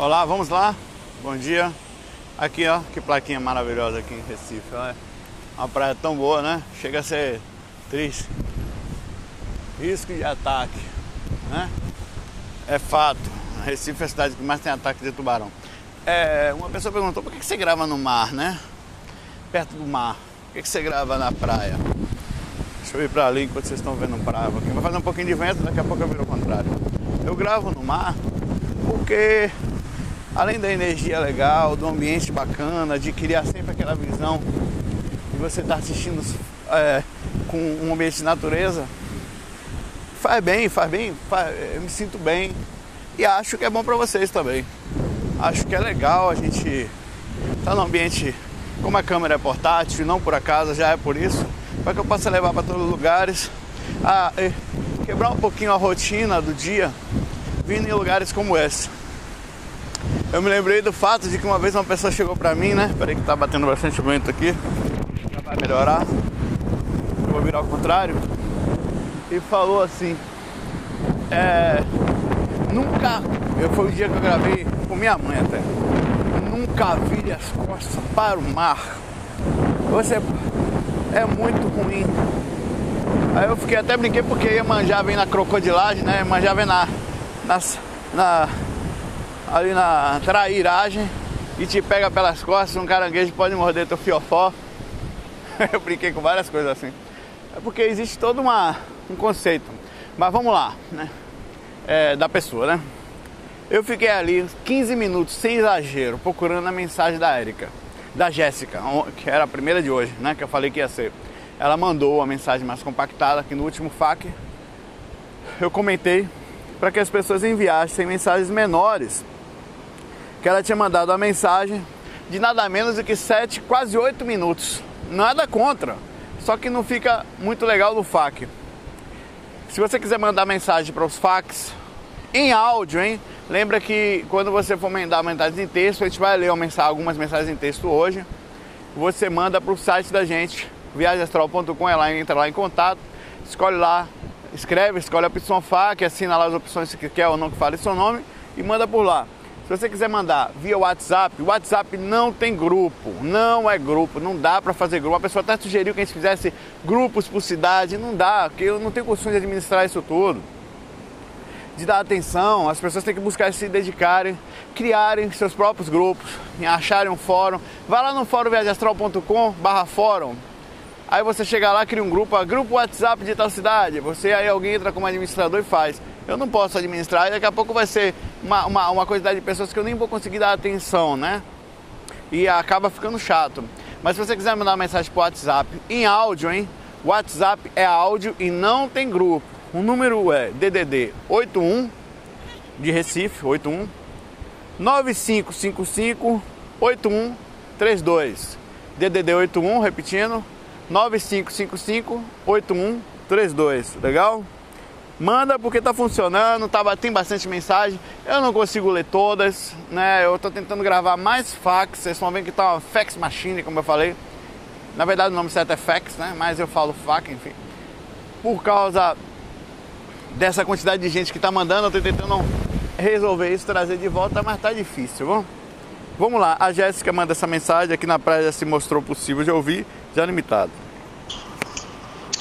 Olá, vamos lá? Bom dia. Aqui, ó, que plaquinha maravilhosa aqui em Recife. Ó. Uma praia tão boa, né? Chega a ser triste. Risco de ataque, né? É fato. Recife é a cidade que mais tem ataque de tubarão. É, uma pessoa perguntou por que você grava no mar, né? Perto do mar. Por que você grava na praia? Deixa eu ir pra ali enquanto vocês estão vendo o praia. Vai fazer um pouquinho de vento, daqui a pouco eu viro o contrário. Eu gravo no mar porque além da energia legal, do ambiente bacana, de criar sempre aquela visão de você estar tá assistindo é, com um ambiente de natureza, faz bem, faz bem, faz, eu me sinto bem e acho que é bom para vocês também. Acho que é legal a gente estar tá no ambiente, como a câmera é portátil, não por acaso, já é por isso, para que eu possa levar para todos os lugares, a quebrar um pouquinho a rotina do dia, vindo em lugares como esse. Eu me lembrei do fato de que uma vez uma pessoa chegou pra mim, né? Peraí que tá batendo bastante vento aqui. Já vai melhorar. Eu vou virar ao contrário. E falou assim. É. Nunca. Eu, foi o dia que eu gravei com minha mãe até. Nunca vire as costas para o mar. Você é muito ruim. Aí eu fiquei até brinquei porque ia manjar vem na crocodilagem, né? Manjar vem na, na, ali na trairagem e te pega pelas costas, um caranguejo pode morder teu fiofó. eu brinquei com várias coisas assim. É porque existe todo uma, um conceito. Mas vamos lá, né? É, da pessoa, né? Eu fiquei ali 15 minutos, sem exagero, procurando a mensagem da Érica, da Jéssica, que era a primeira de hoje, né? Que eu falei que ia ser. Ela mandou a mensagem mais compactada aqui no último FAQ. Eu comentei para que as pessoas enviassem mensagens menores. Que ela tinha mandado a mensagem de nada menos do que 7, quase 8 minutos. Nada contra, só que não fica muito legal no FAQ. Se você quiser mandar mensagem para os facs em áudio, hein? Lembra que quando você for mandar mensagens em texto, a gente vai ler mensagem, algumas mensagens em texto hoje. Você manda para o site da gente, viagemastral.com, é lá, entra lá em contato, escolhe lá, escreve, escolhe a opção FAQ, assina lá as opções que quer ou não que fale seu nome e manda por lá. Se você quiser mandar via WhatsApp, o WhatsApp não tem grupo, não é grupo, não dá para fazer grupo. A pessoa até sugeriu que a gente fizesse grupos por cidade, não dá, porque eu não tenho condições de administrar isso tudo de dar atenção, as pessoas têm que buscar se dedicarem, criarem seus próprios grupos, acharem um fórum. Vai lá no fórum viajastral.com barra fórum. Aí você chega lá, cria um grupo, grupo WhatsApp de tal cidade. Você aí alguém entra como administrador e faz. Eu não posso administrar e daqui a pouco vai ser uma, uma, uma quantidade de pessoas que eu nem vou conseguir dar atenção, né? E acaba ficando chato. Mas se você quiser mandar uma mensagem pro WhatsApp em áudio, hein? WhatsApp é áudio e não tem grupo. O número é DDD 81 de Recife, 81 9555 8132. DDD 81, repetindo, 9555 8132. Legal? Manda porque tá funcionando, tá, tem bastante mensagem. Eu não consigo ler todas, né? Eu tô tentando gravar mais fax. Vocês vão ver que tá uma fax machine, como eu falei. Na verdade o nome certo é fax, né? Mas eu falo fax, enfim. Por causa dessa quantidade de gente que está mandando, eu estou tentando resolver isso, trazer de volta, mas tá difícil, bom? Vamos lá, a Jéssica manda essa mensagem, aqui na praia já se mostrou possível de ouvir, já limitado.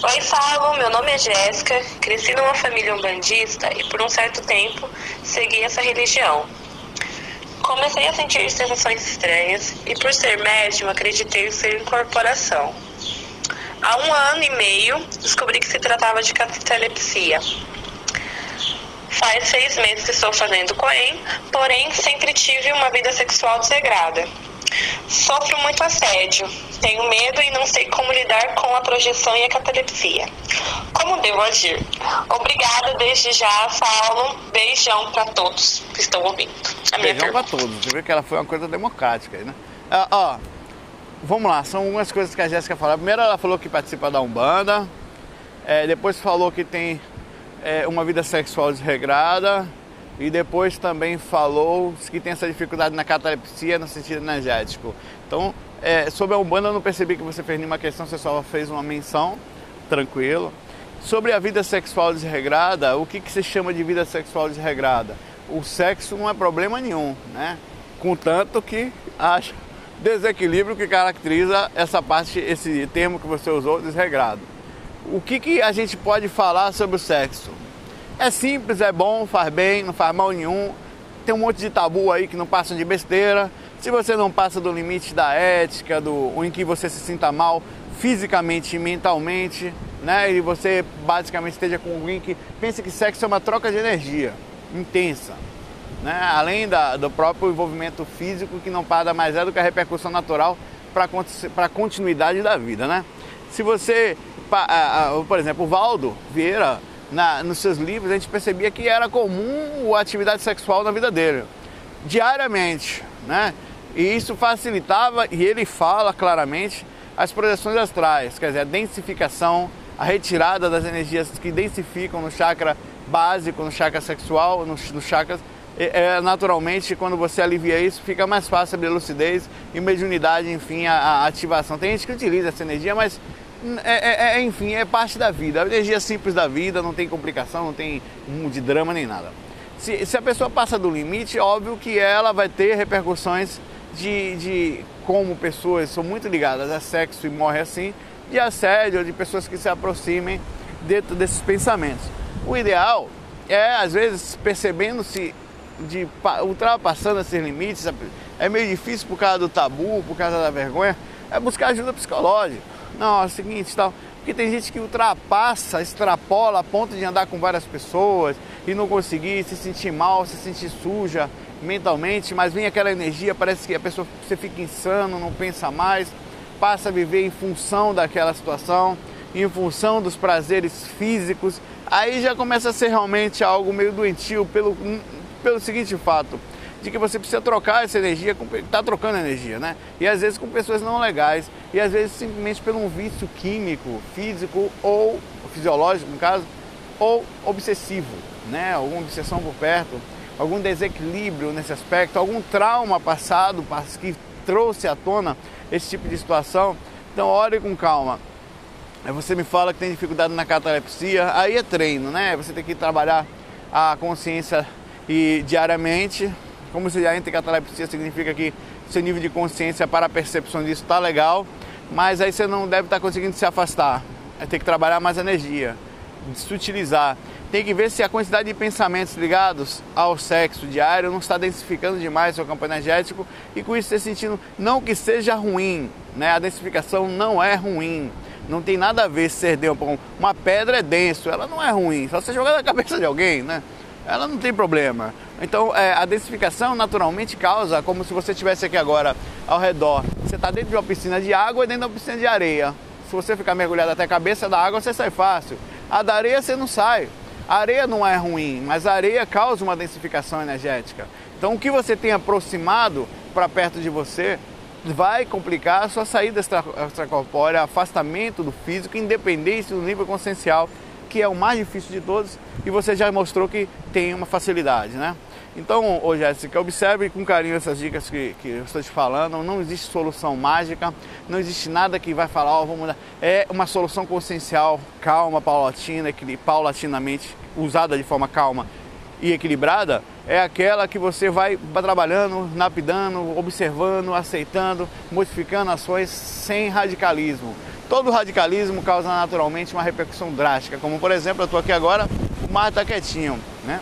Oi, Fábio, meu nome é Jéssica, cresci numa família umbandista e por um certo tempo segui essa religião. Comecei a sentir sensações estranhas e por ser médium acreditei ser incorporação. Há um ano e meio descobri que se tratava de catalepsia. Faz seis meses que estou fazendo Coen, porém sempre tive uma vida sexual desregrada. Sofro muito assédio, tenho medo e não sei como lidar com a projeção e a catalepsia. Como devo agir? Obrigada desde já, Saulo. Beijão para todos que estão ouvindo. A Beijão para todos. Você vê que ela foi uma coisa democrática, né? Ah, ó, vamos lá, são algumas coisas que a Jéssica falou. Primeiro ela falou que participa da Umbanda, é, depois falou que tem é, uma vida sexual desregrada e depois também falou que tem essa dificuldade na catalepsia no sentido energético. Então, é, sobre a Umbanda eu não percebi que você fez nenhuma questão, você só fez uma menção, tranquilo. Sobre a vida sexual desregrada, o que, que se chama de vida sexual desregrada? o sexo não é problema nenhum, né? Contanto que haja desequilíbrio que caracteriza essa parte, esse termo que você usou, desregrado. O que, que a gente pode falar sobre o sexo? É simples, é bom, faz bem, não faz mal nenhum. Tem um monte de tabu aí que não passam de besteira. Se você não passa do limite da ética, do, em que você se sinta mal fisicamente e mentalmente, né? E você basicamente esteja com alguém que pensa que sexo é uma troca de energia intensa. Né? Além da, do próprio envolvimento físico, que não para mais é do que a repercussão natural para a continuidade da vida. Né? Se você, por exemplo, o Valdo Vieira, na, nos seus livros, a gente percebia que era comum a atividade sexual na vida dele, diariamente. Né? E isso facilitava, e ele fala claramente, as projeções astrais, quer dizer, a densificação, a retirada das energias que densificam no chakra básico, no chakra sexual, nos, nos chakras. É, naturalmente, quando você alivia isso, fica mais fácil abrir lucidez e mediunidade, enfim, a, a ativação. Tem gente que utiliza essa energia, mas é, é, é, enfim, é parte da vida. A energia simples da vida, não tem complicação, não tem de drama nem nada. Se, se a pessoa passa do limite, óbvio que ela vai ter repercussões de, de como pessoas são muito ligadas a sexo e morrem assim, de assédio, de pessoas que se aproximem dentro desses pensamentos. O ideal é, às vezes, percebendo-se de ultrapassando esses limites, é meio difícil por causa do tabu, por causa da vergonha, é buscar ajuda psicológica. Não, é o seguinte, tal. Porque tem gente que ultrapassa, extrapola a ponto de andar com várias pessoas e não conseguir se sentir mal, se sentir suja mentalmente, mas vem aquela energia, parece que a pessoa você fica insano, não pensa mais, passa a viver em função daquela situação, em função dos prazeres físicos. Aí já começa a ser realmente algo meio doentio pelo, pelo seguinte fato de que você precisa trocar essa energia, está trocando energia, né? E às vezes com pessoas não legais, e às vezes simplesmente por um vício químico, físico ou fisiológico, no caso, ou obsessivo, né? Alguma obsessão por perto, algum desequilíbrio nesse aspecto, algum trauma passado que trouxe à tona esse tipo de situação. Então, olhe com calma. Aí você me fala que tem dificuldade na catalepsia, aí é treino, né? Você tem que trabalhar a consciência e diariamente como você já entra em catalepsia, significa que seu nível de consciência para a percepção disso está legal, mas aí você não deve estar tá conseguindo se afastar. É ter que trabalhar mais energia, se utilizar. Tem que ver se a quantidade de pensamentos ligados ao sexo diário não está densificando demais seu campo energético e com isso você sentindo, não que seja ruim, né? A densificação não é ruim. Não tem nada a ver se ser denso. Uma pedra é denso, ela não é ruim. Só você jogar na cabeça de alguém, né? Ela não tem problema. Então, é, a densificação naturalmente causa como se você estivesse aqui agora ao redor. Você está dentro de uma piscina de água e dentro de uma piscina de areia. Se você ficar mergulhado até a cabeça da água, você sai fácil. A da areia você não sai. A areia não é ruim, mas a areia causa uma densificação energética. Então, o que você tem aproximado para perto de você vai complicar a sua saída extracorpórea, afastamento do físico, independência do nível consciencial, que é o mais difícil de todos, e você já mostrou que tem uma facilidade, né? Então, ô Jéssica, observe com carinho essas dicas que, que eu estou te falando. Não existe solução mágica, não existe nada que vai falar, ó, oh, vamos mudar. É uma solução consciencial, calma, paulatina, paulatinamente, usada de forma calma e equilibrada, é aquela que você vai trabalhando, lapidando, observando, aceitando, modificando ações sem radicalismo. Todo radicalismo causa naturalmente uma repercussão drástica, como por exemplo, eu estou aqui agora, o mar está quietinho, né?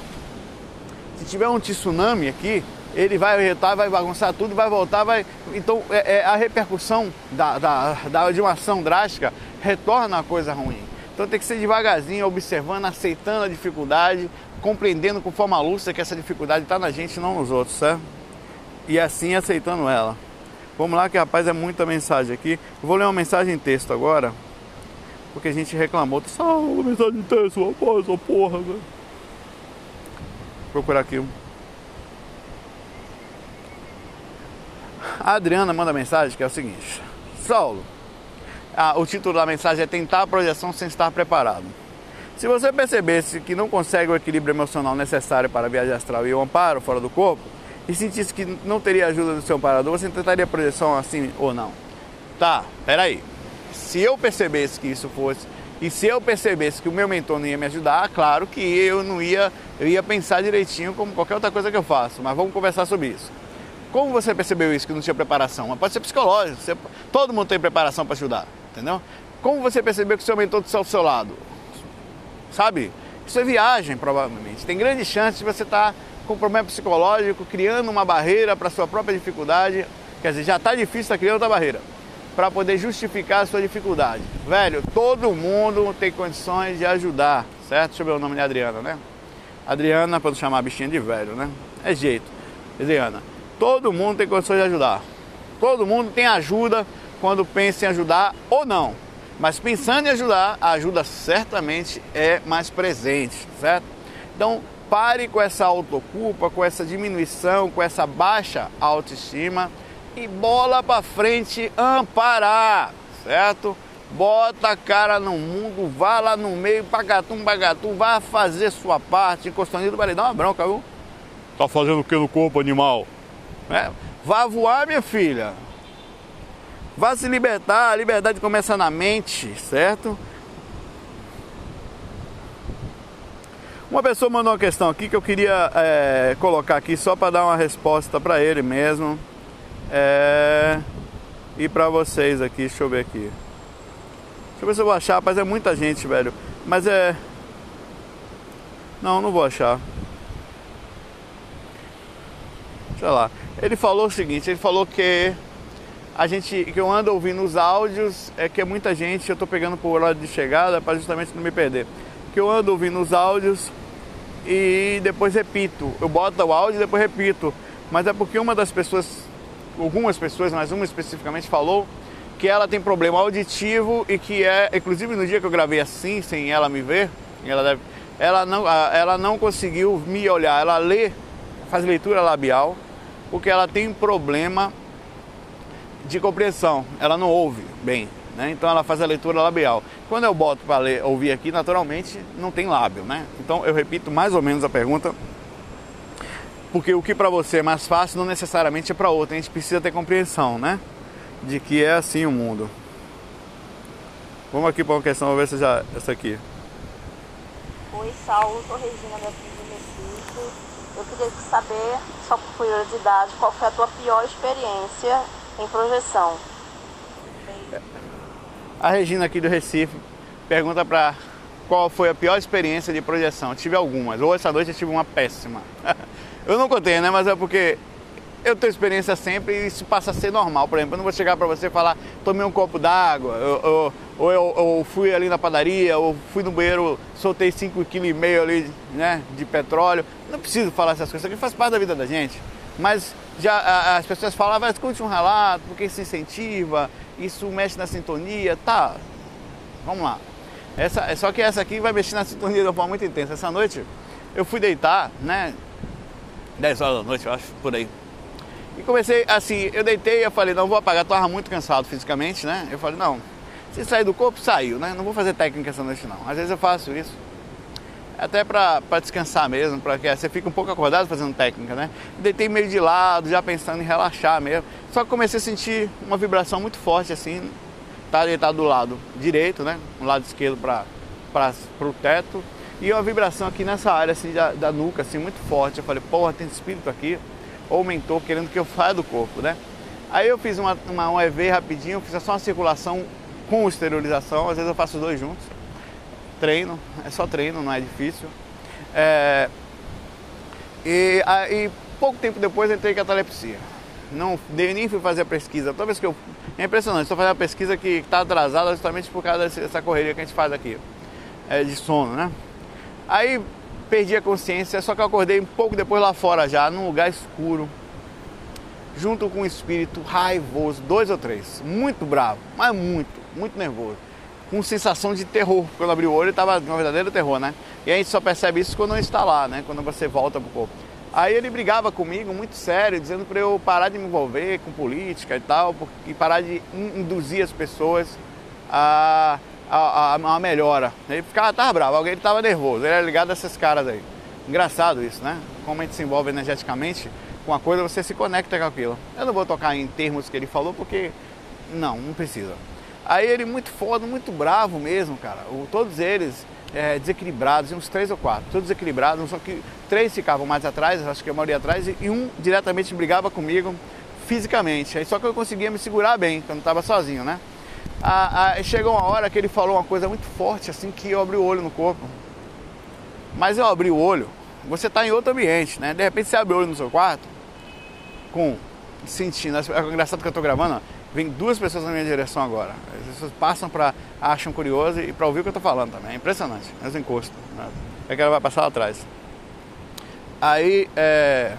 Se tiver um tsunami aqui, ele vai retar, vai bagunçar tudo, vai voltar, vai. Então é, é a repercussão da, da, da, de uma ação drástica retorna a coisa ruim. Então tem que ser devagarzinho, observando, aceitando a dificuldade, compreendendo com forma lúcida que essa dificuldade está na gente, não nos outros, certo? E assim aceitando ela. Vamos lá que rapaz é muita mensagem aqui. Eu vou ler uma mensagem em texto agora. Porque a gente reclamou. Salve, mensagem em texto, rapaz, essa porra, velho procurar aqui. A Adriana manda mensagem que é o seguinte: Saulo, ah, o título da mensagem é Tentar a projeção sem estar preparado. Se você percebesse que não consegue o equilíbrio emocional necessário para a viagem astral e o amparo fora do corpo, e sentisse que não teria ajuda do seu amparador, você tentaria projeção assim ou não? Tá, peraí. Se eu percebesse que isso fosse que se eu percebesse que o meu mentor não ia me ajudar, claro que eu não ia, eu ia pensar direitinho como qualquer outra coisa que eu faço, mas vamos conversar sobre isso. Como você percebeu isso, que não tinha preparação? Mas pode ser psicológico, você, todo mundo tem preparação para ajudar, entendeu? Como você percebeu que o seu mentor está ao seu lado? Sabe? Isso é viagem, provavelmente. Tem grande chance de você estar tá com problema psicológico, criando uma barreira para sua própria dificuldade. Quer dizer, já está difícil, está criando outra barreira para poder justificar a sua dificuldade. Velho, todo mundo tem condições de ajudar, certo? Deixa eu ver o nome de Adriana, né? Adriana, para não chamar a bichinha de velho, né? É jeito. Adriana, todo mundo tem condições de ajudar. Todo mundo tem ajuda quando pensa em ajudar ou não. Mas pensando em ajudar, a ajuda certamente é mais presente, certo? Então, pare com essa autoculpa, com essa diminuição, com essa baixa autoestima e bola para frente, amparar, certo? Bota a cara no mundo, vá lá no meio, pagatum, bagatum, vá fazer sua parte, encostando vai lhe dar uma bronca, viu? Tá fazendo o que no corpo animal? É, vá voar, minha filha. Vá se libertar, a liberdade começa na mente, certo? Uma pessoa mandou uma questão aqui que eu queria é, colocar aqui só para dar uma resposta para ele mesmo. É... E pra vocês aqui, deixa eu ver aqui. Deixa eu ver se eu vou achar, mas é muita gente, velho. Mas é. Não, não vou achar. Sei lá. Ele falou o seguinte, ele falou que a gente que eu ando ouvindo os áudios é que é muita gente, eu tô pegando por hora de chegada para justamente não me perder. Que eu ando ouvindo os áudios e depois repito. Eu boto o áudio e depois repito. Mas é porque uma das pessoas algumas pessoas, mas uma especificamente falou que ela tem problema auditivo e que é, inclusive no dia que eu gravei assim, sem ela me ver, ela, deve, ela, não, ela não conseguiu me olhar, ela lê, faz leitura labial, porque ela tem problema de compreensão, ela não ouve bem, né? então ela faz a leitura labial. Quando eu boto para ouvir aqui, naturalmente não tem lábio, né? Então eu repito mais ou menos a pergunta porque o que para você é mais fácil não necessariamente é para outro. A gente precisa ter compreensão, né? De que é assim o mundo. Vamos aqui para uma questão, vamos ver se já essa aqui. Oi, Saulo, sou Regina daqui de Recife. Eu queria saber, só por curiosidade, qual foi a tua pior experiência em projeção? A Regina aqui do Recife pergunta para qual foi a pior experiência de projeção. Eu tive algumas. Ou essa noite eu tive uma péssima. Eu não contei, né? Mas é porque eu tenho experiência sempre e isso passa a ser normal. Por exemplo, eu não vou chegar para você e falar, tomei um copo d'água, ou, ou, eu, fui ali na padaria, ou fui no banheiro, soltei 5,5 kg ali né, de petróleo. Não preciso falar essas coisas, isso faz parte da vida da gente. Mas já as pessoas falam, vai, escute um relato, porque isso incentiva, isso mexe na sintonia, tá. Vamos lá. Essa, só que essa aqui vai mexer na sintonia de uma forma muito intensa. Essa noite eu fui deitar, né? 10 horas da noite, eu acho, por aí. E comecei assim, eu deitei eu falei, não vou apagar, estava muito cansado fisicamente, né? Eu falei, não, se sair do corpo, saiu, né? Não vou fazer técnica essa noite não. Às vezes eu faço isso. Até para descansar mesmo, para que você fica um pouco acordado fazendo técnica, né? Deitei meio de lado, já pensando em relaxar mesmo. Só que comecei a sentir uma vibração muito forte assim, tá deitado do lado direito, né? No lado esquerdo para o teto e uma vibração aqui nessa área assim, da, da nuca, assim, muito forte. Eu falei, porra, tem espírito aqui, ou mentor querendo que eu saia do corpo, né? Aí eu fiz uma, uma, um EV rapidinho, fiz só uma circulação com esterilização, às vezes eu faço dois juntos. Treino, é só treino, não é difícil. É, e, aí, pouco tempo depois entrei em catalepsia. Não nem fui fazer a pesquisa. Toda vez que eu. É impressionante, estou fazendo a pesquisa que está atrasada justamente por causa dessa correria que a gente faz aqui. É, de sono, né? Aí perdi a consciência, só que eu acordei um pouco depois lá fora já, num lugar escuro, junto com um espírito raivoso, dois ou três, muito bravo, mas muito, muito nervoso, com sensação de terror. Quando abri o olho, estava um verdadeiro terror, né? E a gente só percebe isso quando não está lá, né? Quando você volta pro corpo. Aí ele brigava comigo muito sério, dizendo para eu parar de me envolver com política e tal, e parar de induzir as pessoas a a, a, a melhora. Ele ficava, tava bravo, alguém estava nervoso, ele era ligado a esses caras aí. Engraçado isso, né? Como a gente se envolve energeticamente com uma coisa, você se conecta com aquilo. Eu não vou tocar em termos que ele falou, porque não, não precisa. Aí ele muito foda, muito bravo mesmo, cara. O, todos eles é, desequilibrados, uns três ou quatro, todos desequilibrados, só que três ficavam mais atrás, acho que a maioria atrás, e um diretamente brigava comigo fisicamente. Aí só que eu conseguia me segurar bem, quando estava sozinho, né? Ah, chegou uma hora que ele falou uma coisa muito forte, assim, que eu abri o olho no corpo. Mas eu abri o olho, você está em outro ambiente, né? De repente você abre o olho no seu quarto, com sentindo. É engraçado que eu estou gravando, ó, vem duas pessoas na minha direção agora. As pessoas passam para acham curioso e para ouvir o que eu estou falando também. É impressionante, mas encosto. Né? É que ela vai passar lá atrás. Aí, é...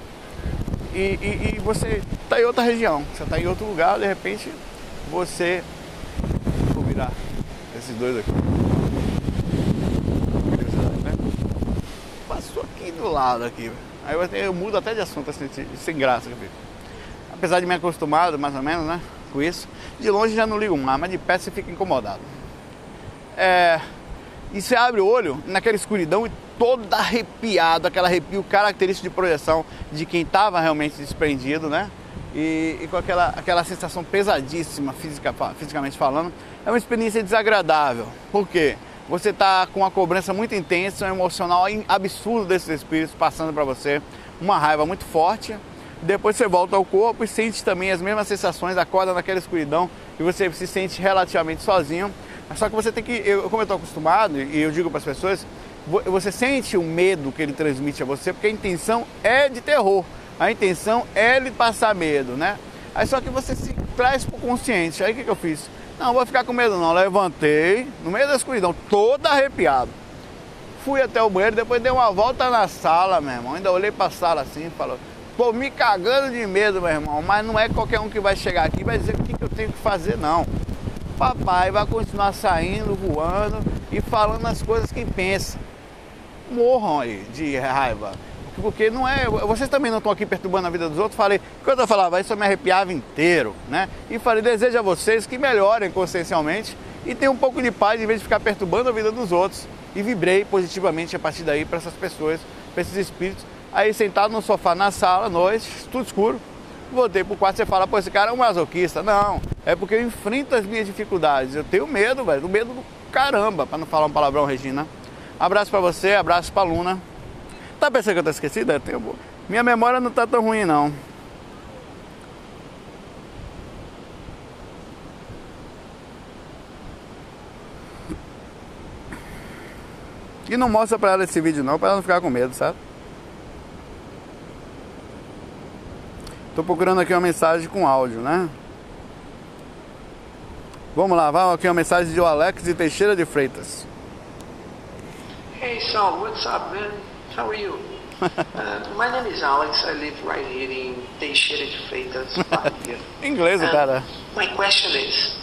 E, e, e você está em outra região, você está em outro lugar, de repente você. Vou virar esses dois aqui. Passou aqui do lado aqui. Aí eu, eu mudo até de assunto assim, sem graça. Apesar de me acostumado, mais ou menos, né? Com isso. De longe já não ligo mais, mas de perto você fica incomodado. É, e você abre o olho naquela escuridão e todo arrepiado, aquele arrepio característico de projeção de quem estava realmente desprendido, né? E, e, com aquela, aquela sensação pesadíssima, fisica, fisicamente falando, é uma experiência desagradável. Por quê? Você está com uma cobrança muito intensa, um emocional absurdo desses espíritos passando para você, uma raiva muito forte. Depois você volta ao corpo e sente também as mesmas sensações, acorda naquela escuridão e você se sente relativamente sozinho. Só que você tem que, eu, como eu estou acostumado e eu digo para as pessoas, você sente o medo que ele transmite a você, porque a intenção é de terror, a intenção é lhe passar medo, né? Aí só que você se traz para o consciente. Aí o que, que eu fiz? Não, vou ficar com medo não. Levantei, no meio da escuridão, todo arrepiado. Fui até o banheiro, depois dei uma volta na sala, meu irmão. Ainda olhei para a sala assim e falou, tô me cagando de medo, meu irmão. Mas não é qualquer um que vai chegar aqui e vai dizer o que, que eu tenho que fazer, não. Papai vai continuar saindo, voando e falando as coisas que pensa. Morram aí de raiva. Porque não é. Vocês também não estão aqui perturbando a vida dos outros. Falei, quando eu falava isso, eu me arrepiava inteiro, né? E falei, desejo a vocês que melhorem consciencialmente e tenham um pouco de paz em vez de ficar perturbando a vida dos outros. E vibrei positivamente a partir daí para essas pessoas, para esses espíritos. Aí sentado no sofá na sala, noite, tudo escuro, voltei pro quarto, você fala, pô, esse cara é um masoquista. Não, é porque eu enfrento as minhas dificuldades. Eu tenho medo, velho, do medo do caramba, para não falar um palavrão, Regina. Abraço para você, abraço pra Luna. Tá pensando que eu tô esquecido? Eu tenho... Minha memória não tá tão ruim, não. E não mostra pra ela esse vídeo não, pra ela não ficar com medo, sabe? Tô procurando aqui uma mensagem com áudio, né? Vamos lá, vamos aqui uma mensagem de Alex de Teixeira de Freitas. Hey Saul, what's up man? How are you? uh, my name is Alex. I live right here in Teixeira de Freitas, Bahia. Inglês, cara. My question is,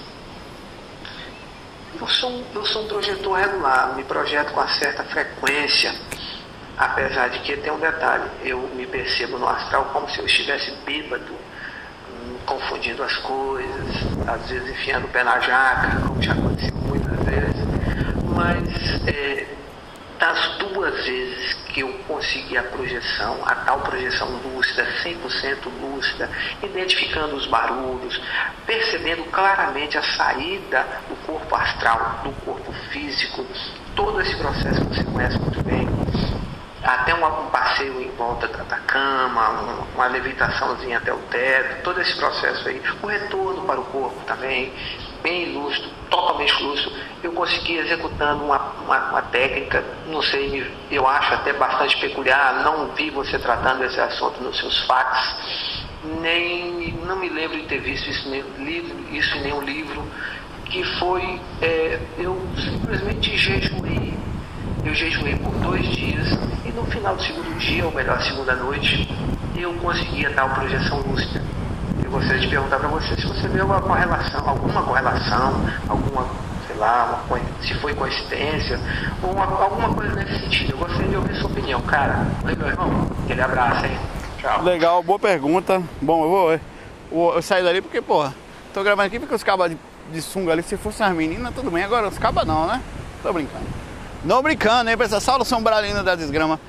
eu sou, eu sou um projetor regular, me projeto com uma certa frequência Apesar de que tem um detalhe, eu me percebo no astral como se eu estivesse bêbado, hum, confundindo as coisas, às vezes enfiando o pé na jaca, como já aconteceu muitas vezes. Mas é, das duas vezes que eu consegui a projeção, a tal projeção lúcida, 100% lúcida, identificando os barulhos, percebendo claramente a saída do corpo astral, do corpo físico, todo esse processo que você conhece muito até um, passeio em volta da, da cama, um, uma levitaçãozinha até o teto, todo esse processo aí, o retorno para o corpo também, bem lúcido, totalmente lúcido. Eu consegui executando uma, uma, uma, técnica, não sei, eu acho até bastante peculiar, não vi você tratando esse assunto nos seus fax, nem não me lembro de ter visto isso, isso em nenhum livro, que foi é, eu simplesmente jejuei eu jejuei por dois dias final do segundo dia, ou melhor, segunda noite, eu conseguia uma projeção lúcida. Eu gostaria de perguntar para você se você vê alguma correlação, alguma correlação, alguma, sei lá, uma, se foi coincidência, ou uma, alguma coisa nesse sentido. Eu gostaria de ouvir sua opinião, cara. Oi, meu irmão. Aquele abraço, hein? Tchau. Legal, boa pergunta. Bom, eu vou. Eu, eu saí dali porque, porra, tô gravando aqui porque os cabas de, de sunga ali, se fossem as meninas, tudo bem. Agora os cabas não, né? Tô brincando. Não brincando, hein, pessoal? Saulo Sombralino da Desgrama.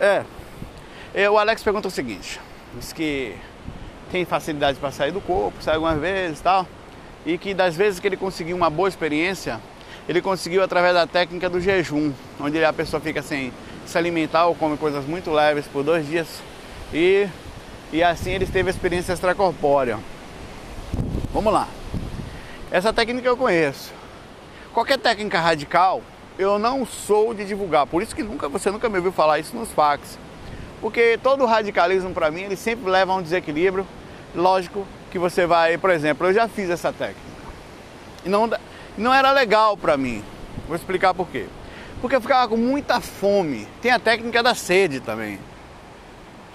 É. é. O Alex pergunta o seguinte: diz que tem facilidade para sair do corpo, sai algumas vezes e tal. e que das vezes que ele conseguiu uma boa experiência, ele conseguiu através da técnica do jejum, onde a pessoa fica sem se alimentar ou come coisas muito leves por dois dias e, e assim ele teve a experiência extracorpórea. Vamos lá. Essa técnica eu conheço. Qualquer técnica radical eu não sou de divulgar, por isso que nunca, você nunca me ouviu falar isso nos fax. Porque todo radicalismo para mim ele sempre leva a um desequilíbrio. Lógico que você vai, por exemplo, eu já fiz essa técnica. E não, não era legal para mim. Vou explicar por quê. Porque eu ficava com muita fome. Tem a técnica da sede também.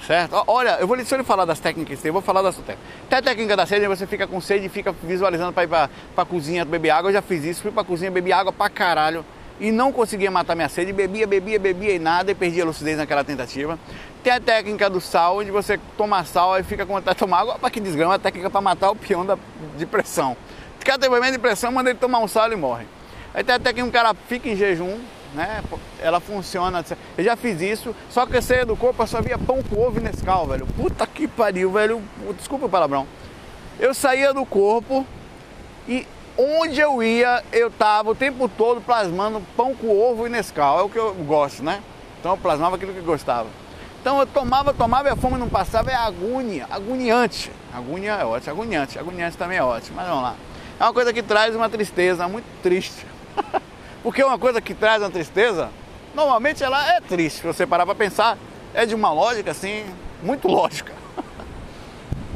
Certo? Olha, eu vou deixa eu falar das técnicas, eu vou falar da sua técnica. Tem a técnica da sede, você fica com sede e fica visualizando para ir pra cozinha beber água. Eu já fiz isso, fui pra cozinha, bebi água pra caralho e não conseguia matar minha sede, bebia, bebia, bebia e nada e perdia a lucidez naquela tentativa. Tem a técnica do sal, onde você toma sal e fica com vontade de tomar água, para que desgrama, a técnica para matar o peão da, de pressão. Se o cara tem problema de pressão, manda ele tomar um sal e morre. Aí tem a técnica que um cara fica em jejum, né? Ela funciona. Eu já fiz isso, só que eu saía do corpo, eu só via pão com ovo e Nescau, velho. Puta que pariu, velho. Desculpa o palavrão. Eu saía do corpo e onde eu ia, eu tava o tempo todo plasmando pão com ovo e Nescau. É o que eu gosto, né? Então eu plasmava aquilo que eu gostava. Então eu tomava, tomava e a fome não passava, é agonia, agoniante. Agonia é ótimo, agoniante, agoniante também é ótimo, mas vamos lá. É uma coisa que traz uma tristeza muito triste. Porque uma coisa que traz uma tristeza, normalmente ela é triste. Se você parar para pensar, é de uma lógica assim, muito lógica.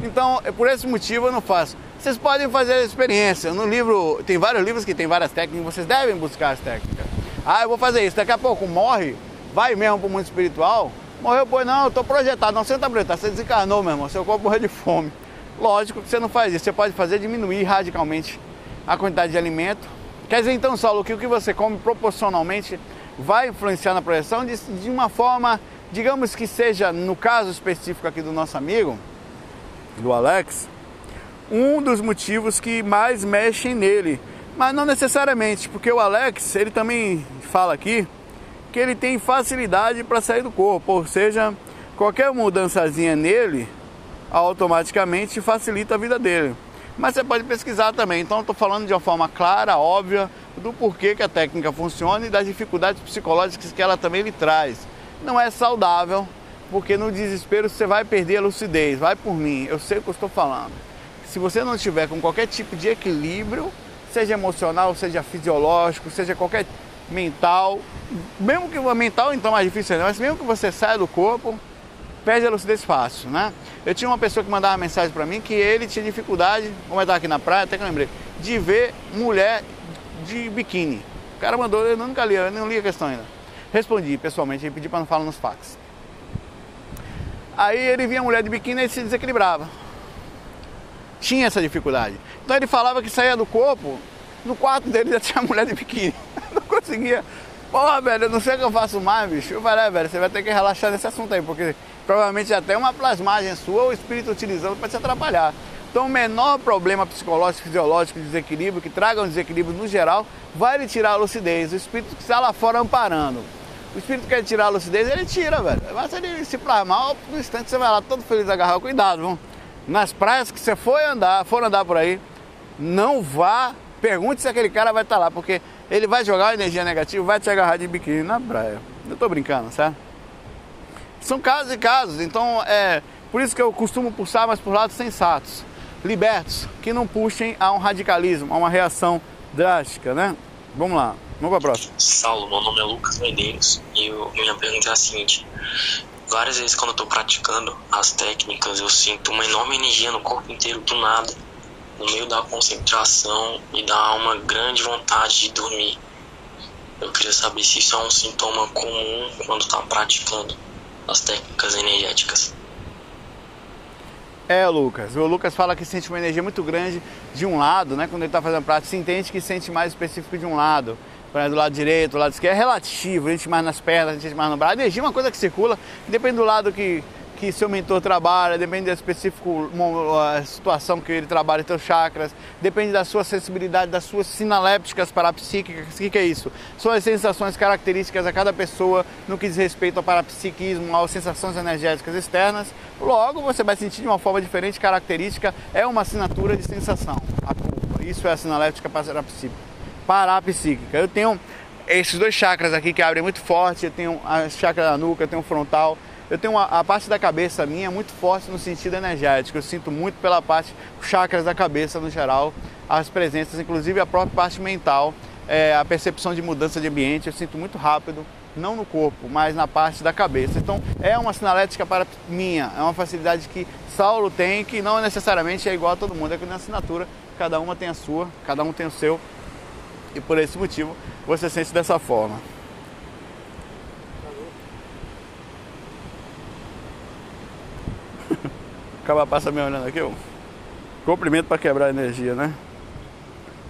Então, é por esse motivo eu não faço. Vocês podem fazer a experiência. No livro, tem vários livros que tem várias técnicas, vocês devem buscar as técnicas. Ah, eu vou fazer isso, daqui a pouco morre, vai mesmo para o mundo espiritual. Morreu, pois não, eu estou projetado. Não, você não está projetado, você desencarnou, meu irmão, seu corpo morreu de fome. Lógico que você não faz isso, você pode fazer diminuir radicalmente a quantidade de alimento. Quer dizer, então, Saulo, que o que você come proporcionalmente vai influenciar na projeção de, de uma forma, digamos que seja, no caso específico aqui do nosso amigo, do Alex, um dos motivos que mais mexem nele. Mas não necessariamente, porque o Alex, ele também fala aqui que ele tem facilidade para sair do corpo, ou seja, qualquer mudançazinha nele automaticamente facilita a vida dele. Mas você pode pesquisar também. Então, estou falando de uma forma clara, óbvia, do porquê que a técnica funciona e das dificuldades psicológicas que ela também lhe traz. Não é saudável, porque no desespero você vai perder a lucidez. Vai por mim, eu sei o que eu estou falando se você não tiver com qualquer tipo de equilíbrio, seja emocional, seja fisiológico, seja qualquer mental, mesmo que o mental então é mais difícil, mas mesmo que você saia do corpo, perde a lucidez fácil, né? Eu tinha uma pessoa que mandava mensagem para mim que ele tinha dificuldade, como eu estava aqui na praia, até que eu lembrei, de ver mulher de biquíni. O cara mandou, eu nunca li, eu não li a questão ainda. Respondi pessoalmente, ele pediu para não falar nos fax. Aí ele via a mulher de biquíni e se desequilibrava tinha essa dificuldade. Então ele falava que saía do corpo, no quarto dele já tinha mulher de biquíni. Não conseguia. Porra, velho, eu não sei o que eu faço mais, bicho. Eu falei, é, velho, você vai ter que relaxar nesse assunto aí, porque provavelmente já tem uma plasmagem sua ou o espírito utilizando para te atrapalhar. Então, o menor problema psicológico, fisiológico, desequilíbrio, que traga um desequilíbrio no geral, vai lhe tirar a lucidez. O espírito que está lá fora amparando. O espírito quer tirar a lucidez, ele tira, velho. Mas se ele se plasmar, no instante você vai lá todo feliz agarrar. Cuidado, vamos nas praias que você for andar, for andar por aí, não vá, pergunte se aquele cara vai estar lá, porque ele vai jogar energia negativa, vai te agarrar de biquíni na praia. Eu tô brincando, certo? São casos e casos, então é por isso que eu costumo pulsar, mas por lados sensatos, libertos, que não puxem a um radicalismo, a uma reação drástica, né? Vamos lá, vamos para a próxima. Saulo, meu nome é Lucas Medeiros e eu, minha pergunta é a seguinte: Várias vezes quando eu tô praticando as técnicas, eu sinto uma enorme energia no corpo inteiro do nada, no meio da concentração e dá uma grande vontade de dormir. Eu queria saber se isso é um sintoma comum quando está praticando as técnicas energéticas. É, Lucas. O Lucas fala que sente uma energia muito grande de um lado, né? Quando ele está fazendo prática, se entende que sente mais específico de um lado do lado direito, do lado esquerdo, é relativo, a gente mais nas pernas, a gente mais no braço. A energia é uma coisa que circula, depende do lado que, que seu mentor trabalha, depende da específica situação que ele trabalha, seus chakras, depende da sua sensibilidade, das suas sinalépticas parapsíquicas. O que, que é isso? São as sensações características a cada pessoa no que diz respeito ao parapsiquismo, às sensações energéticas externas. Logo, você vai sentir de uma forma diferente, característica, é uma assinatura de sensação, Isso é a sinalética parapsíquica. Eu tenho esses dois chakras aqui que abrem muito forte, eu tenho a chakra da nuca, eu tenho o frontal, eu tenho uma, a parte da cabeça minha muito forte no sentido energético. Eu sinto muito pela parte, chakras da cabeça no geral, as presenças, inclusive a própria parte mental, é, a percepção de mudança de ambiente, eu sinto muito rápido, não no corpo, mas na parte da cabeça. Então é uma sinalética para minha, é uma facilidade que Saulo tem, que não necessariamente é igual a todo mundo, é que na assinatura cada uma tem a sua, cada um tem o seu, e por esse motivo você sente dessa forma. Acaba passa me olhando aqui, ó. Cumprimento para quebrar a energia, né?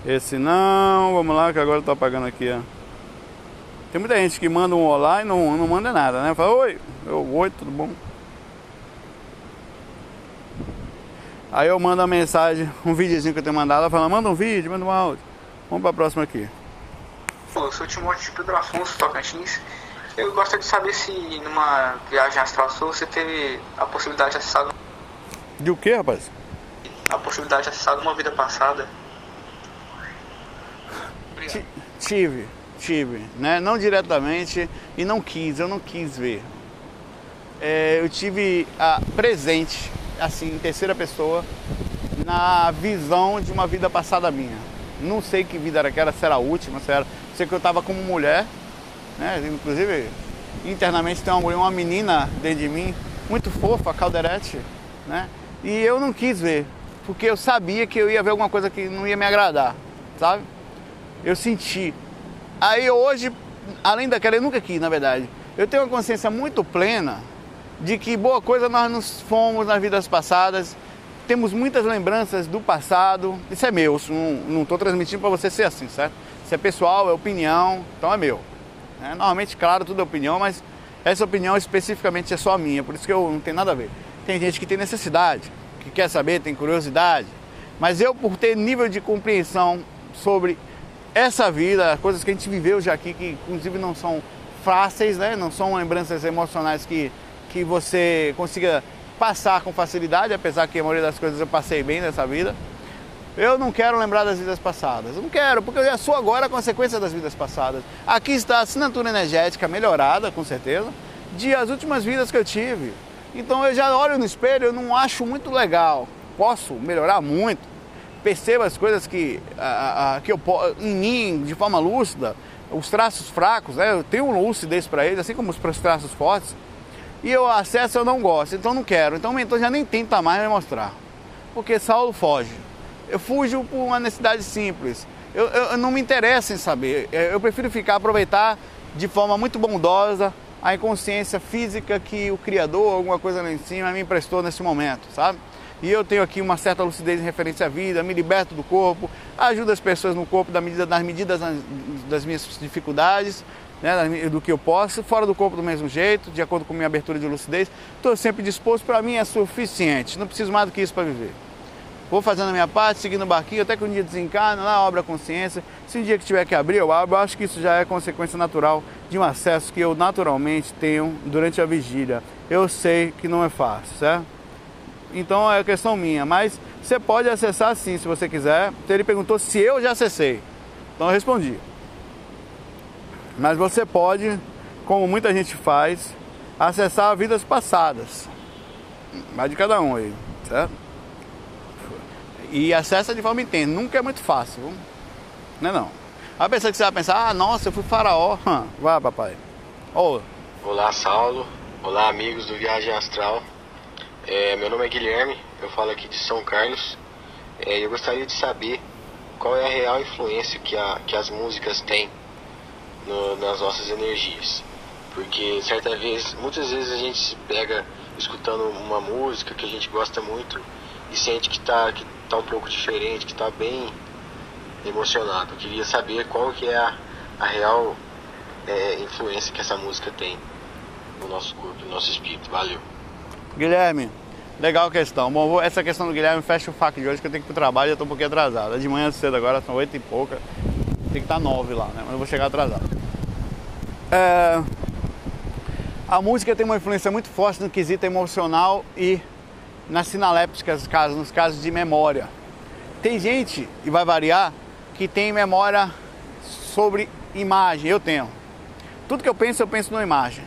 Esse não, vamos lá que agora eu tô apagando aqui, ó. Tem muita gente que manda um olá e não, não manda nada, né? Fala, oi, eu, oi, tudo bom? Aí eu mando uma mensagem, um videozinho que eu tenho mandado, ela fala, manda um vídeo, manda um áudio. Vamos pra próxima aqui. Eu sou Timóteo de Pedro Afonso, Tocantins. Eu gostaria de saber se numa viagem astral sua você teve a possibilidade de acessar de o que, rapaz? A possibilidade de acessar uma vida passada. tive, tive, né? Não diretamente e não quis, eu não quis ver. É, eu tive a presente, assim, em terceira pessoa, na visão de uma vida passada minha. Não sei que vida era aquela, se era a última, se era. Sei que eu estava como mulher, né? Inclusive, internamente tem uma mulher, uma menina dentro de mim, muito fofa, Calderete, né? E eu não quis ver, porque eu sabia que eu ia ver alguma coisa que não ia me agradar, sabe? Eu senti. Aí hoje, além daquela, eu nunca quis, na verdade. Eu tenho uma consciência muito plena de que boa coisa nós nos fomos nas vidas passadas. Temos muitas lembranças do passado. Isso é meu, não estou transmitindo para você ser assim, certo? Isso é pessoal, é opinião, então é meu. É, normalmente, claro, tudo é opinião, mas essa opinião especificamente é só minha, por isso que eu não tenho nada a ver. Tem gente que tem necessidade, que quer saber, tem curiosidade. Mas eu, por ter nível de compreensão sobre essa vida, coisas que a gente viveu já aqui, que inclusive não são fáceis, né? não são lembranças emocionais que, que você consiga passar com facilidade, apesar que a maioria das coisas eu passei bem nessa vida. Eu não quero lembrar das vidas passadas. Eu não quero, porque eu já sou agora a consequência das vidas passadas. Aqui está a assinatura energética melhorada, com certeza, de as últimas vidas que eu tive. Então eu já olho no espelho, eu não acho muito legal. Posso melhorar muito. Percebo as coisas que, a, a, que eu em mim de forma lúcida, os traços fracos, né? Eu tenho lucidez para eles, assim como os traços fortes. E eu acesso eu não gosto, então não quero. Então o mentor já nem tenta mais me mostrar. Porque Saulo foge. Eu fujo por uma necessidade simples. Eu, eu, eu não me interessa em saber. Eu prefiro ficar, aproveitar de forma muito bondosa a inconsciência física que o Criador, alguma coisa lá em cima, me emprestou nesse momento, sabe? E eu tenho aqui uma certa lucidez em referência à vida, me liberto do corpo, ajudo as pessoas no corpo da medida, nas medidas das minhas dificuldades, né, do que eu posso, fora do corpo do mesmo jeito, de acordo com minha abertura de lucidez. Estou sempre disposto, para mim é suficiente, não preciso mais do que isso para viver. Vou fazendo a minha parte, seguindo o barquinho, até que um dia desencarna, lá obra a consciência. Se um dia que tiver que abrir, eu abro. Acho que isso já é consequência natural de um acesso que eu naturalmente tenho durante a vigília. Eu sei que não é fácil, certo? Então é questão minha, mas você pode acessar sim, se você quiser. Então, ele perguntou se eu já acessei. Então eu respondi. Mas você pode, como muita gente faz, acessar vidas passadas. Vai de cada um aí, certo? E acessa de forma intensa, nunca é muito fácil, não é não. A pessoa que você vai pensar, ah, nossa, eu fui faraó. Vá, papai. Oh. Olá, Saulo. Olá, amigos do Viagem Astral. É, meu nome é Guilherme, eu falo aqui de São Carlos. É, eu gostaria de saber qual é a real influência que, a, que as músicas têm no, nas nossas energias. Porque certa vez, muitas vezes a gente se pega escutando uma música que a gente gosta muito e sente que está que tá um pouco diferente, que está bem emocionado. Eu queria saber qual que é a, a real é, influência que essa música tem no nosso corpo, no nosso espírito. Valeu. Guilherme, legal questão. Bom, essa questão do Guilherme fecha o faco de hoje que eu tenho que ir pro trabalho e eu tô um pouquinho atrasado. É de manhã cedo agora, são oito e pouca. Tem que estar tá nove lá, né? Mas eu vou chegar atrasado. É... A música tem uma influência muito forte no quesito emocional e nas sinalépticas, nos casos de memória. Tem gente, e vai variar, que tem memória sobre imagem. Eu tenho. Tudo que eu penso, eu penso numa imagem.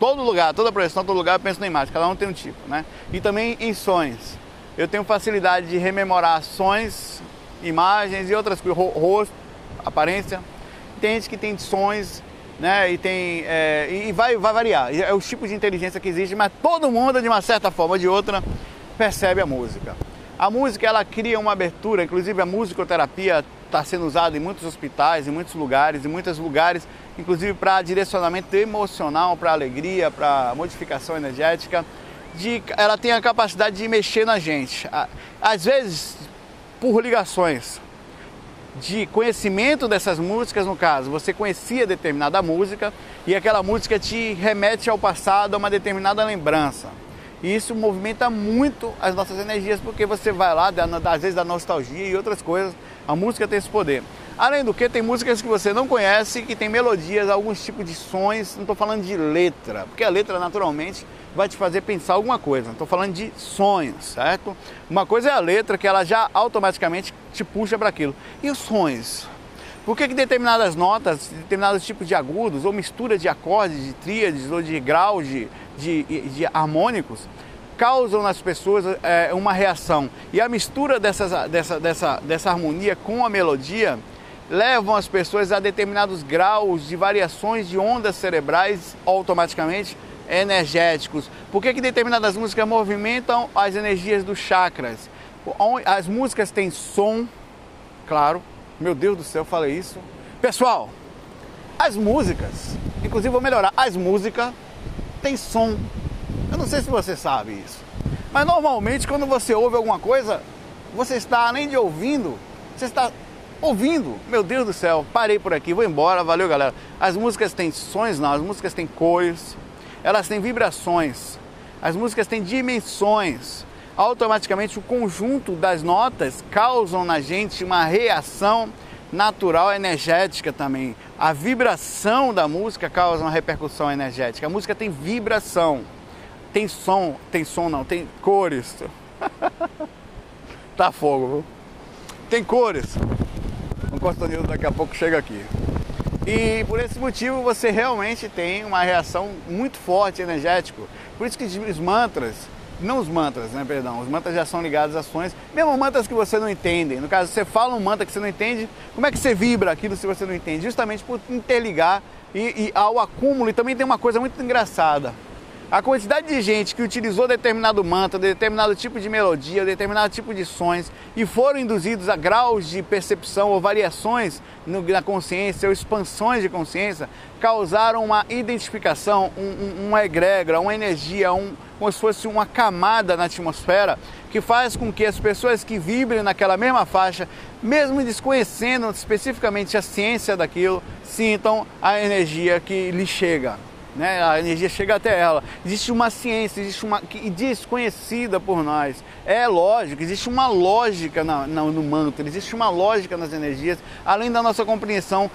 Todo lugar, toda projeção, todo lugar eu penso na imagem. Cada um tem um tipo, né? E também em sonhos. Eu tenho facilidade de rememorar sonhos, imagens e outras coisas, rosto, aparência. Tem gente que tem sonhos, né? E tem. É, e vai, vai variar. É o tipo de inteligência que existe, mas todo mundo, de uma certa forma ou de outra, percebe a música. A música ela cria uma abertura, inclusive a musicoterapia está sendo usada em muitos hospitais, em muitos lugares, em muitos lugares, inclusive para direcionamento emocional, para alegria, para modificação energética. De, ela tem a capacidade de mexer na gente. Às vezes, por ligações de conhecimento dessas músicas, no caso, você conhecia determinada música e aquela música te remete ao passado, a uma determinada lembrança. E isso movimenta muito as nossas energias, porque você vai lá, às vezes da nostalgia e outras coisas. A música tem esse poder. Além do que, tem músicas que você não conhece, que tem melodias, alguns tipos de sons. Não estou falando de letra, porque a letra naturalmente vai te fazer pensar alguma coisa. Estou falando de sonhos, certo? Uma coisa é a letra, que ela já automaticamente te puxa para aquilo. E os sonhos? Por que, que determinadas notas, determinados tipos de agudos, ou mistura de acordes, de tríades, ou de graus, de, de, de harmônicos, causam nas pessoas é, uma reação. E a mistura dessas, dessa, dessa, dessa harmonia com a melodia levam as pessoas a determinados graus de variações de ondas cerebrais automaticamente energéticos. Por que, que determinadas músicas movimentam as energias dos chakras? As músicas têm som, claro, meu Deus do céu, falei isso. Pessoal, as músicas, inclusive vou melhorar, as músicas têm som. Eu não sei se você sabe isso. Mas normalmente quando você ouve alguma coisa, você está além de ouvindo, você está ouvindo. Meu Deus do céu, parei por aqui, vou embora, valeu galera. As músicas têm sons, não, as músicas têm cores, elas têm vibrações, as músicas têm dimensões automaticamente o conjunto das notas causam na gente uma reação natural energética também. A vibração da música causa uma repercussão energética. A música tem vibração, tem som, tem som não, tem cores. tá fogo, viu? Tem cores. O Costanildo daqui a pouco chega aqui. E por esse motivo você realmente tem uma reação muito forte energético. Por isso que os mantras não os mantras, né, perdão, os mantras já são ligados a ações, mesmo mantras que você não entende. No caso, você fala um mantra que você não entende, como é que você vibra aquilo se você não entende? Justamente por interligar e, e ao acúmulo. E também tem uma coisa muito engraçada. A quantidade de gente que utilizou determinado mantra, determinado tipo de melodia, determinado tipo de sons e foram induzidos a graus de percepção ou variações no, na consciência ou expansões de consciência, causaram uma identificação, um, um, uma egrégora, uma energia, um, como se fosse uma camada na atmosfera que faz com que as pessoas que vibrem naquela mesma faixa, mesmo desconhecendo especificamente a ciência daquilo, sintam a energia que lhe chega né? a energia chega até ela. Existe uma ciência, existe uma que desconhecida por nós. É lógico, existe uma lógica na, na, no mantra, existe uma lógica nas energias, além da nossa compreensão,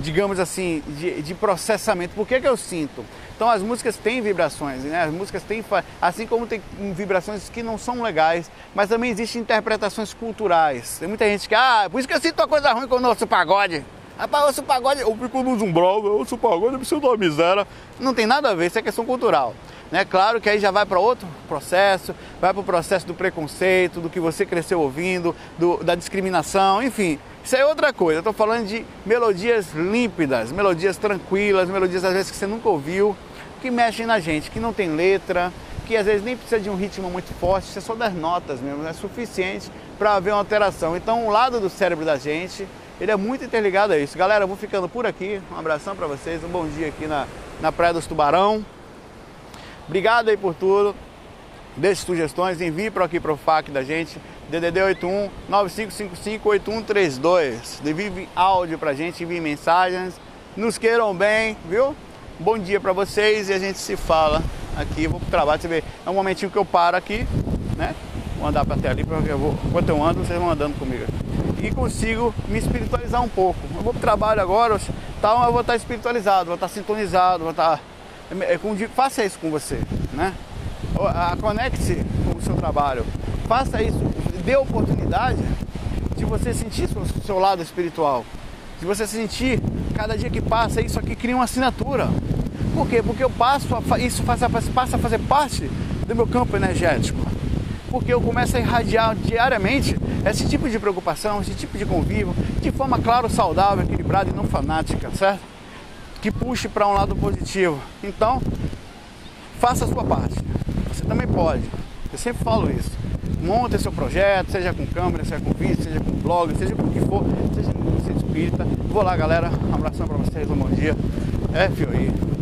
digamos assim, de, de processamento. Por que, que eu sinto? Então as músicas têm vibrações, né? As músicas têm, assim como tem vibrações que não são legais, mas também existem interpretações culturais. Tem muita gente que, ah, por isso que eu sinto uma coisa ruim com o nosso pagode. Rapaz, ouço pagode, eu fico no umbral, eu ouço pagode, eu preciso uma miséria. Não tem nada a ver, isso é questão cultural. Né? Claro que aí já vai para outro processo, vai para o processo do preconceito, do que você cresceu ouvindo, do, da discriminação, enfim. Isso é outra coisa. Estou falando de melodias límpidas, melodias tranquilas, melodias às vezes que você nunca ouviu, que mexem na gente, que não tem letra, que às vezes nem precisa de um ritmo muito forte, isso é só das notas mesmo, é suficiente para haver uma alteração. Então, o lado do cérebro da gente ele é muito interligado a isso. Galera, eu vou ficando por aqui. Um abração para vocês, um bom dia aqui na, na Praia dos Tubarão. Obrigado aí por tudo. Deixe sugestões, envie para aqui para o FAC da gente, DDD 81 9555 8132. Envie áudio para gente, envie mensagens. Nos queiram bem, viu? Bom dia para vocês e a gente se fala aqui. Vou pro trabalho, você vê. É um momentinho que eu paro aqui, né? Vou andar para até ali, porque eu vou, enquanto eu ando, vocês vão andando comigo e consigo me espiritualizar um pouco. Eu vou para o trabalho agora, tal, eu vou estar espiritualizado, vou estar sintonizado, vou estar. É, é faça isso com você, né? Conecte-se com o seu trabalho, faça isso, dê oportunidade de você sentir o seu lado espiritual, de você sentir cada dia que passa, isso aqui cria uma assinatura. Por quê? Porque eu passo a, isso passa a fazer parte do meu campo energético. Porque eu começo a irradiar diariamente esse tipo de preocupação, esse tipo de convívio, de forma, claro, saudável, equilibrada e não fanática, certo? Que puxe para um lado positivo. Então, faça a sua parte. Você também pode. Eu sempre falo isso. Monte seu projeto, seja com câmera, seja com vídeo, seja com blog, seja com o que for, seja com você espírita. Vou lá, galera. Um abração para vocês, um bom dia. É, fio aí.